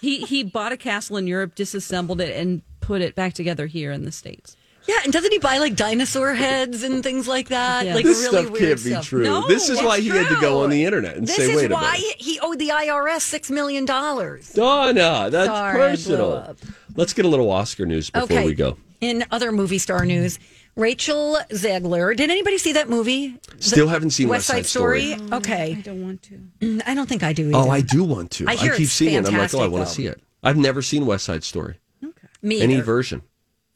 [SPEAKER 3] He he bought a castle in Europe, disassembled it, and put it back together here in the states.
[SPEAKER 1] Yeah, and doesn't he buy like dinosaur heads and things like that?
[SPEAKER 3] Yeah.
[SPEAKER 1] Like
[SPEAKER 2] This
[SPEAKER 1] really
[SPEAKER 2] stuff
[SPEAKER 1] weird
[SPEAKER 2] can't be
[SPEAKER 1] stuff.
[SPEAKER 2] true.
[SPEAKER 3] No,
[SPEAKER 2] this is why
[SPEAKER 1] it's
[SPEAKER 2] he had to go on the internet and
[SPEAKER 1] This
[SPEAKER 2] say,
[SPEAKER 1] is
[SPEAKER 2] "Wait a
[SPEAKER 1] why
[SPEAKER 2] minute."
[SPEAKER 1] he owed the IRS six million dollars.
[SPEAKER 2] Donna, that's
[SPEAKER 1] Sorry,
[SPEAKER 2] personal. Let's get a little Oscar news before
[SPEAKER 1] Okay.
[SPEAKER 2] we go.
[SPEAKER 1] In other movie star news, Rachel Zegler. Did anybody see that movie?
[SPEAKER 2] Still haven't seen
[SPEAKER 1] West Side Story. Okay, I
[SPEAKER 3] don't want to.
[SPEAKER 1] Mm, I don't think I do. Either.
[SPEAKER 2] Oh, I do want to.
[SPEAKER 1] I
[SPEAKER 2] I, keep
[SPEAKER 1] it's
[SPEAKER 2] seeing it. I'm like, oh, I want to see it. I've never seen West Side Story. Okay.
[SPEAKER 1] Me
[SPEAKER 2] Any
[SPEAKER 1] either.
[SPEAKER 2] version.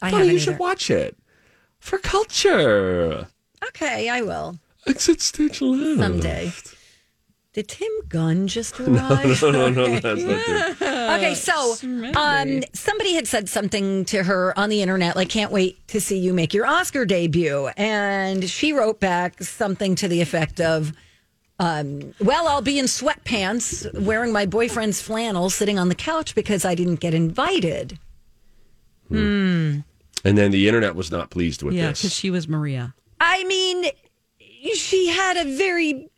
[SPEAKER 1] I
[SPEAKER 2] Donna,
[SPEAKER 1] haven't
[SPEAKER 2] you should watch it for culture.
[SPEAKER 1] Okay, I will
[SPEAKER 2] Exit stage left.
[SPEAKER 1] someday. Did Tim Gunn just arrive?
[SPEAKER 2] No, no, no, that's not true.
[SPEAKER 1] Okay, so um, somebody had said something to her on the internet, like, can't wait to see you make your Oscar debut. And she wrote back something to the effect of, um, well, I'll be in sweatpants wearing my boyfriend's flannel sitting on the couch because I didn't get invited. Hmm.
[SPEAKER 2] And then the internet was not pleased with this.
[SPEAKER 3] Yeah, because
[SPEAKER 2] this.
[SPEAKER 3] she was Maria.
[SPEAKER 1] I mean, she had a very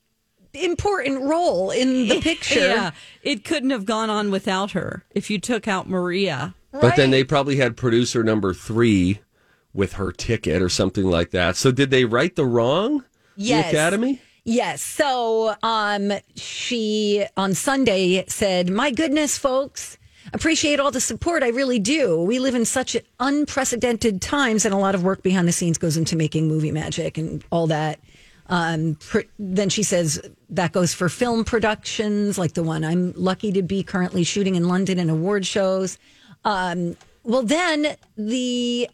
[SPEAKER 1] important role in the picture.
[SPEAKER 3] Yeah, it couldn't have gone on without her if you took out Maria.
[SPEAKER 2] But then they probably had producer number three with her ticket or something like that. So did they write the wrong?
[SPEAKER 1] Yes.
[SPEAKER 2] The Academy?
[SPEAKER 1] Yes. So um she on Sunday said, My goodness, folks, appreciate all the support. I really do. We live in such unprecedented times and a lot of work behind the scenes goes into making movie magic and all that. Um, pr- then she says that goes for film productions like the one I'm lucky to be currently shooting in London and award shows. Um, well, then the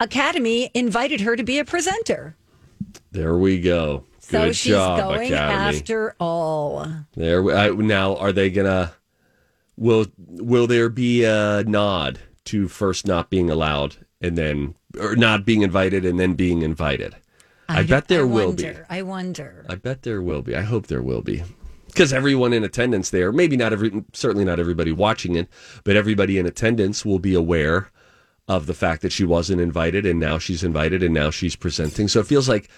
[SPEAKER 1] Academy invited her to be a presenter.
[SPEAKER 2] There we go.
[SPEAKER 1] So
[SPEAKER 2] Good
[SPEAKER 1] she's
[SPEAKER 2] job,
[SPEAKER 1] going
[SPEAKER 2] Academy.
[SPEAKER 1] after all.
[SPEAKER 2] There. we- I, now, are they gonna? Will Will there be a nod to first not being allowed and then or not being invited and then being invited. I, bet there will be.
[SPEAKER 1] I wonder.
[SPEAKER 2] I bet there will be. I hope there will be. Because everyone in attendance there, maybe not every, certainly not everybody watching it, but everybody in attendance will be aware of the fact that she wasn't invited and now she's invited and now she's presenting. So it feels like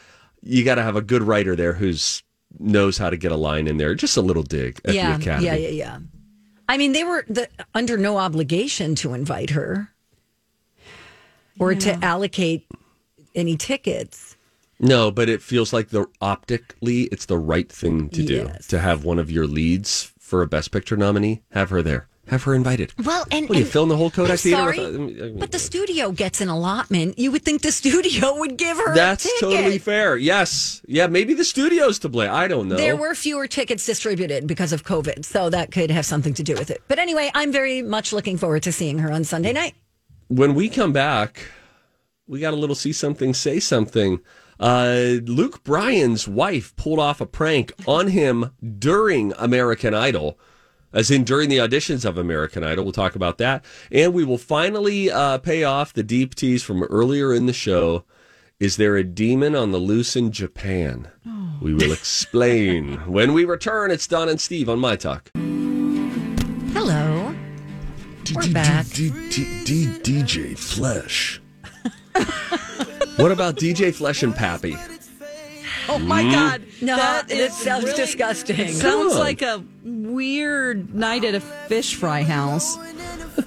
[SPEAKER 2] you got to have a good writer there who's knows how to get a line in there. Just a little dig at
[SPEAKER 1] yeah,
[SPEAKER 2] the academy.
[SPEAKER 1] yeah, yeah, yeah. I mean, they were the, under no obligation to invite her or to allocate any tickets.
[SPEAKER 2] No, but it feels like the optically it's the right thing to do
[SPEAKER 1] Yes.
[SPEAKER 2] to have one of your leads for a best picture nominee. Have her there. Have her invited.
[SPEAKER 1] Well, and,
[SPEAKER 2] What are you
[SPEAKER 1] and-
[SPEAKER 2] filling the whole Kodak
[SPEAKER 1] I'm
[SPEAKER 2] Theater?
[SPEAKER 1] sorry,
[SPEAKER 2] with- uh, I mean-
[SPEAKER 1] but the uh, studio gets an allotment. You would think the studio would give her.
[SPEAKER 2] That's totally fair. Yes. Yeah, maybe the studio's to blame. I don't know.
[SPEAKER 1] There were fewer tickets distributed because of COVID, so that could have something to do with it. But anyway, I'm very much looking forward to seeing her on Sunday night.
[SPEAKER 2] when we come back, we got a little see something, say something. Uh, Luke Bryan's wife pulled off a prank on him during American Idol, as in during the auditions of American Idol. We'll talk about that. And we will finally uh, pay off the deep tease from earlier in the show. Is there a demon on the loose in Japan? We will explain. when we return, it's Don and Steve on My Talk.
[SPEAKER 1] Hello. We're back.
[SPEAKER 2] DJ Flesh. What about DJ Flesh and Pappy?
[SPEAKER 3] Oh my hmm? God.
[SPEAKER 1] No,
[SPEAKER 3] that
[SPEAKER 1] it
[SPEAKER 3] is
[SPEAKER 1] sounds
[SPEAKER 3] really-
[SPEAKER 1] disgusting.
[SPEAKER 3] It sounds
[SPEAKER 2] on.
[SPEAKER 3] like a weird night at a fish fry house.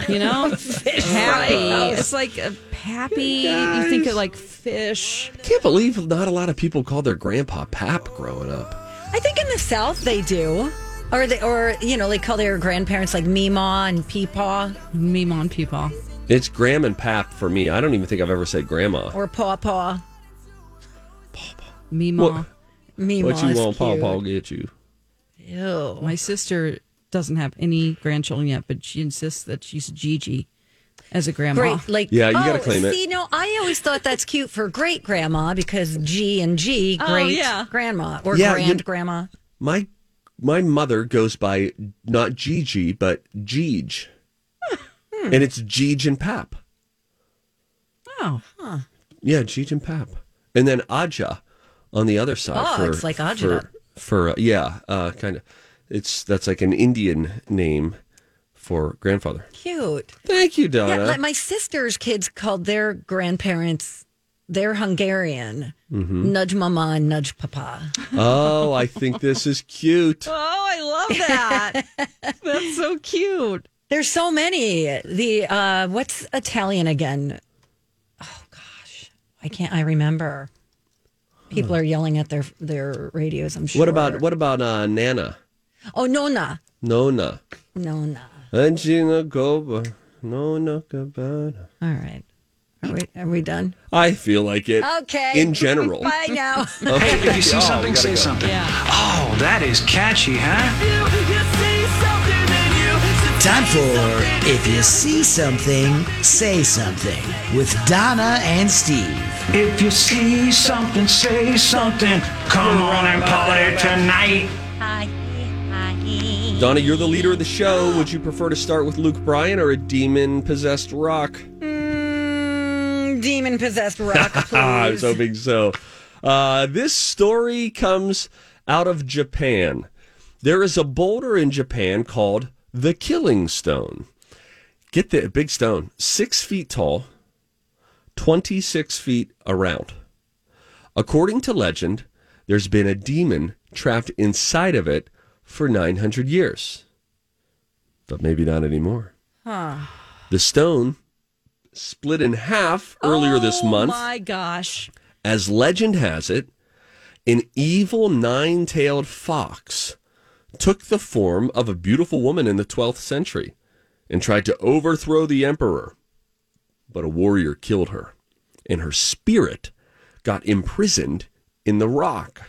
[SPEAKER 3] You know? fish Happy. It's like a happy. You think of like fish.
[SPEAKER 2] I can't believe not a lot of people call their grandpa Pap growing up.
[SPEAKER 1] I think in the South they do. Or they, or you know, they call their grandparents like Meemaw and Peepaw
[SPEAKER 3] Meme on people.
[SPEAKER 2] It's Gram and Pap for me. I don't even think I've ever said grandma.
[SPEAKER 1] or Pawpaw.
[SPEAKER 3] Meme
[SPEAKER 2] What-
[SPEAKER 1] Meemaw.
[SPEAKER 2] what you want, Paw
[SPEAKER 1] cute.
[SPEAKER 2] Paw get you?
[SPEAKER 1] Ew.
[SPEAKER 3] My sister doesn't have any grandchildren yet, but she insists that she's Gigi as a grandma.
[SPEAKER 1] Great, like
[SPEAKER 2] Yeah, you
[SPEAKER 1] oh,
[SPEAKER 2] gotta claim it.
[SPEAKER 1] See, no, I always thought that's cute for great grandma because G and G,
[SPEAKER 3] Oh,
[SPEAKER 1] great
[SPEAKER 3] yeah.
[SPEAKER 1] grandma or
[SPEAKER 2] Yeah,
[SPEAKER 1] grand grandma.
[SPEAKER 2] My my mother goes by not Gigi but Jeej,
[SPEAKER 1] Hmm.
[SPEAKER 2] and it's Jeej and Pap.
[SPEAKER 3] Oh, huh.
[SPEAKER 2] Yeah, Jeej and Pap, and then Aja on the other side.
[SPEAKER 1] Oh,
[SPEAKER 2] for,
[SPEAKER 1] it's like Aja.
[SPEAKER 2] for, for uh, yeah, uh, kind of. It's that's like an Indian name for grandfather.
[SPEAKER 1] Cute.
[SPEAKER 2] Thank you, Donna.
[SPEAKER 1] Yeah, like my sister's kids called their grandparents. They're Hungarian.
[SPEAKER 2] Mm-hmm.
[SPEAKER 1] Nudge mama and nudge papa.
[SPEAKER 2] oh, I think this is cute.
[SPEAKER 3] oh, I love that. That's so cute.
[SPEAKER 1] There's so many. The uh what's Italian again? Oh gosh. I can't I remember. People are yelling at their their radios, I'm sure.
[SPEAKER 2] What about what about uh, Nana?
[SPEAKER 1] Oh Nona.
[SPEAKER 2] Nona.
[SPEAKER 1] Nona.
[SPEAKER 2] Angina Goba. Nona Cabana.
[SPEAKER 1] All right. Are we are we done?
[SPEAKER 2] I feel like it.
[SPEAKER 1] Okay.
[SPEAKER 2] In general.
[SPEAKER 1] Bye now.
[SPEAKER 6] Hey, if you see
[SPEAKER 2] Oh,
[SPEAKER 6] something, say
[SPEAKER 2] go.
[SPEAKER 6] something. Oh, that is catchy, huh?
[SPEAKER 7] Time for If You See Something, Say Something with Donna and Steve.
[SPEAKER 6] If you see something, say something. Come on and party tonight.
[SPEAKER 2] Donna, you're the leader of the show. Would you prefer to start with Luke Bryan or a demon possessed rock?
[SPEAKER 1] Mm, Demon possessed rock, please.
[SPEAKER 2] I was hoping so. Uh, this story comes out of Japan. There is a boulder in Japan called the Killing Stone. Get the big stone, six feet tall, 26 feet around. According to legend, there's been a demon trapped inside of it for 900 years. But maybe not anymore. The stone split in half earlier this
[SPEAKER 3] Oh,
[SPEAKER 2] month.
[SPEAKER 3] my gosh.
[SPEAKER 2] As legend has it, an evil nine tailed fox took the form of a beautiful woman in the 12th century and tried to overthrow the emperor. But a warrior killed her, and her spirit got imprisoned in the rock.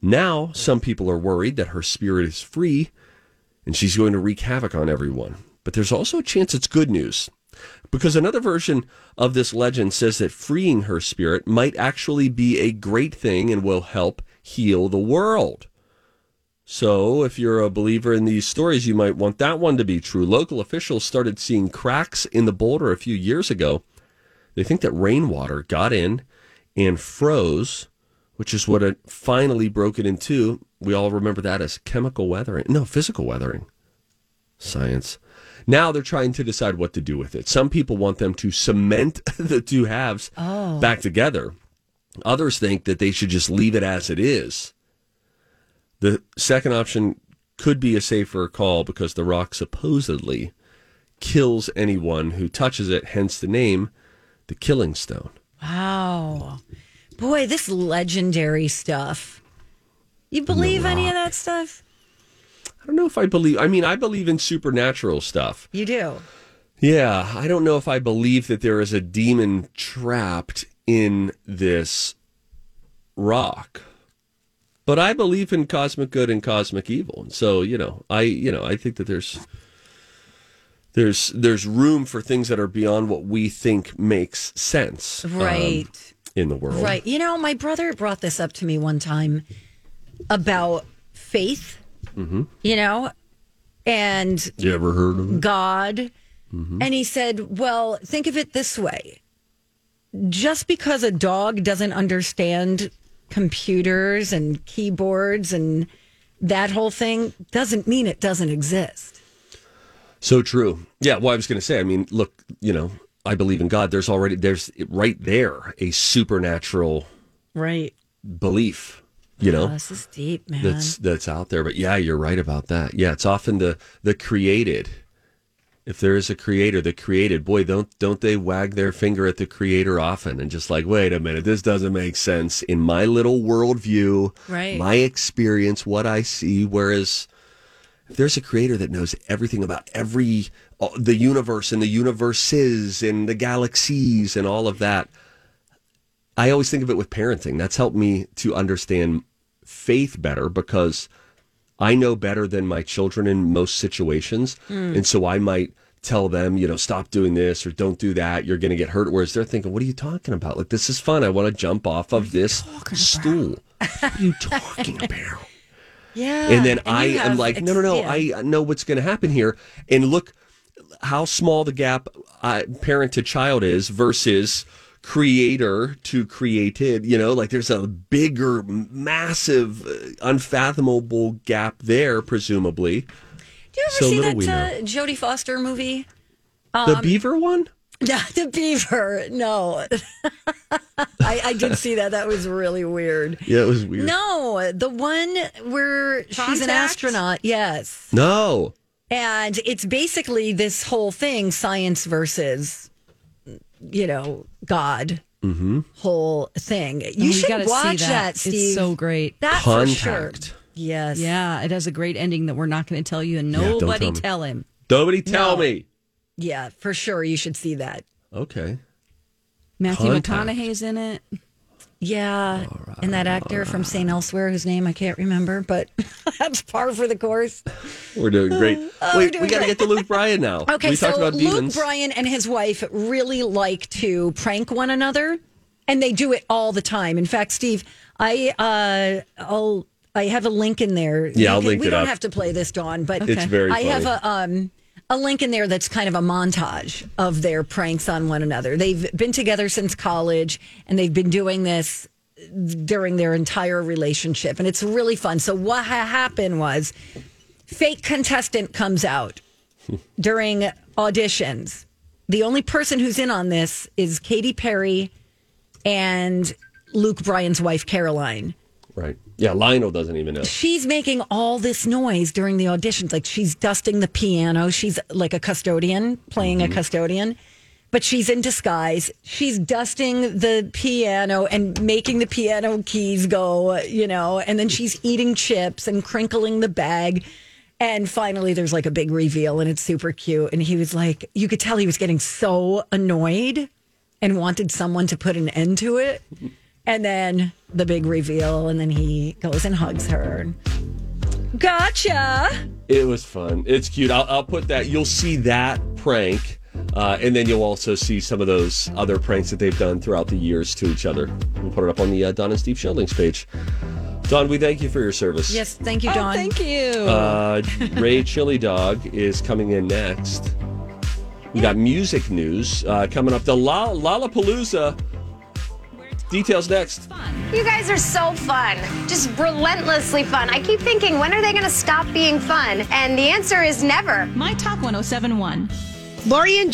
[SPEAKER 2] Now, some people are worried that her spirit is free and she's going to wreak havoc on everyone. But there's also a chance it's good news. Because another version of this legend says that freeing her spirit might actually be a great thing and will help heal the world. So, if you're a believer in these stories, you might want that one to be true. Local officials started seeing cracks in the boulder a few years ago. They think that rainwater got in and froze, which is what it finally broke it in two. We all remember that as chemical weathering. No, physical weathering. Science. Now they're trying to decide what to do with it. Some people want them to cement the two halves oh. back together. Others think that they should just leave it as it is. The second option could be a safer call because the rock supposedly kills anyone who touches it, hence the name, the Killing Stone.
[SPEAKER 1] Wow. Boy, this legendary stuff. You believe any of that stuff?
[SPEAKER 2] I don't know if I believe, I mean, I believe in supernatural stuff.
[SPEAKER 1] You do.
[SPEAKER 2] Yeah, I don't know if I believe that there is a demon trapped in this rock. But I believe in cosmic good and cosmic evil. And so, you know, I you know, I think that there's there's there's room for things that are beyond what we think makes sense. um,
[SPEAKER 1] Right.
[SPEAKER 2] in the world.
[SPEAKER 1] Right. You know, my brother brought this up to me one time about faith, you know, and
[SPEAKER 2] You ever heard of it?
[SPEAKER 1] God. And he said, Well, think of it this way just because a dog doesn't understand computers and keyboards and that whole thing doesn't mean it doesn't exist.
[SPEAKER 2] So true. Yeah, well I was gonna say, I mean, look, you know, I believe in God. There's already there's right there a supernatural
[SPEAKER 1] Right.
[SPEAKER 2] belief, you know.
[SPEAKER 1] Oh, this is deep, man.
[SPEAKER 2] that's that's out there. But yeah, you're right about that. Yeah, it's often the the created. If there is a creator, that created, boy, don't don't they wag their finger at the creator often and just like, wait a minute, this doesn't make sense in my little worldview,
[SPEAKER 1] Right.
[SPEAKER 2] my experience, what I see. Whereas if there's a creator that knows everything about every uh, the universe and the universes and the galaxies and all of that, I always think of it with parenting. That's helped me to understand faith better because I know better than my children in most situations. And so I might tell them, you know, stop doing this or don't do that. You're going to get hurt. Whereas they're thinking, what are you talking about? Like, this is fun. I want to jump off of this stool. what are you talking about?
[SPEAKER 1] yeah.
[SPEAKER 2] and then I
[SPEAKER 1] you
[SPEAKER 2] am like, no, no, no,
[SPEAKER 1] yeah.
[SPEAKER 2] I know what's going to happen here. And look how small the gap uh, parent to child is versus creator to created. You know, like there's a bigger, massive, uh, unfathomable gap there, presumably.
[SPEAKER 1] Do you ever
[SPEAKER 2] so
[SPEAKER 1] see that uh, Jodie Foster movie?
[SPEAKER 2] the beaver one?
[SPEAKER 1] No, the beaver. No, I, I did see that. That was really weird.
[SPEAKER 2] Yeah, it was weird.
[SPEAKER 1] No, the one where she's an astronaut. Yes,
[SPEAKER 2] No.
[SPEAKER 1] and it's basically this whole thing: science versus, you know, God. Mm-hmm. Whole thing. You
[SPEAKER 3] Oh,
[SPEAKER 1] should
[SPEAKER 3] gotta see
[SPEAKER 1] watch
[SPEAKER 3] that.
[SPEAKER 1] that.
[SPEAKER 3] It's so great.
[SPEAKER 1] That for sure. Yes.
[SPEAKER 3] Yeah, it has a great ending that we're not going to tell you, and
[SPEAKER 2] don't
[SPEAKER 3] nobody
[SPEAKER 2] tell
[SPEAKER 3] tell him.
[SPEAKER 2] Nobody tell
[SPEAKER 1] No.
[SPEAKER 2] me.
[SPEAKER 1] Yeah, for sure. You should see that.
[SPEAKER 2] Okay.
[SPEAKER 3] Matthew
[SPEAKER 2] Contact.
[SPEAKER 3] McConaughey's in it.
[SPEAKER 1] Yeah, and that actor from St. Elsewhere, whose name I can't remember, but that's par for the course.
[SPEAKER 2] We're doing great.
[SPEAKER 1] Oh, we're doing
[SPEAKER 2] we got to get to Luke Bryan now.
[SPEAKER 1] Okay,
[SPEAKER 2] we
[SPEAKER 1] so
[SPEAKER 2] talked about
[SPEAKER 1] Luke. Bryan and his wife really like to prank one another, and they do it all the time. In fact, Steve, I uh, I'll I have a link in there.
[SPEAKER 2] Yeah, I'll link
[SPEAKER 1] We
[SPEAKER 2] it
[SPEAKER 1] don't
[SPEAKER 2] up.
[SPEAKER 1] have to play this, Dawn, but
[SPEAKER 2] It's very
[SPEAKER 1] I have a um a link in there that's kind of a montage of their pranks on one another. They've been together since college, and they've been doing this during their entire relationship, and it's really fun. So what ha- happened was, fake contestant comes out during auditions. The only person who's in on this is Katy Perry and Luke Bryan's wife, Caroline.
[SPEAKER 2] Right. Yeah, Lionel doesn't even know.
[SPEAKER 1] She's making all this noise during the auditions. Like she's dusting the piano. She's like a custodian, playing a mm-hmm. custodian, but she's in disguise. She's dusting the piano and making the piano keys go, you know, and then she's eating chips and crinkling the bag. And finally, there's like a big reveal, and it's super cute. And he was like, you could tell he was getting so annoyed and wanted someone to put an end to it. And then the big reveal, and then he goes and hugs her. Gotcha.
[SPEAKER 2] It was fun. It's cute. I'll, I'll put that. You'll see that prank, uh, and then you'll also see some of those other pranks that they've done throughout the years to each other. We'll put it up on the uh, Don and Steve Show links page. Don, we thank you for your service.
[SPEAKER 1] Yes, thank you,
[SPEAKER 3] Oh, thank you.
[SPEAKER 2] Uh, Ray Chili Dog is coming in next. We got music news uh, coming up. The La- Lollapalooza details next.
[SPEAKER 8] You guys are so fun. Just relentlessly fun. I keep thinking, when are they going to stop being fun? And the answer is never.
[SPEAKER 9] My Talk 1071.
[SPEAKER 10] Lori and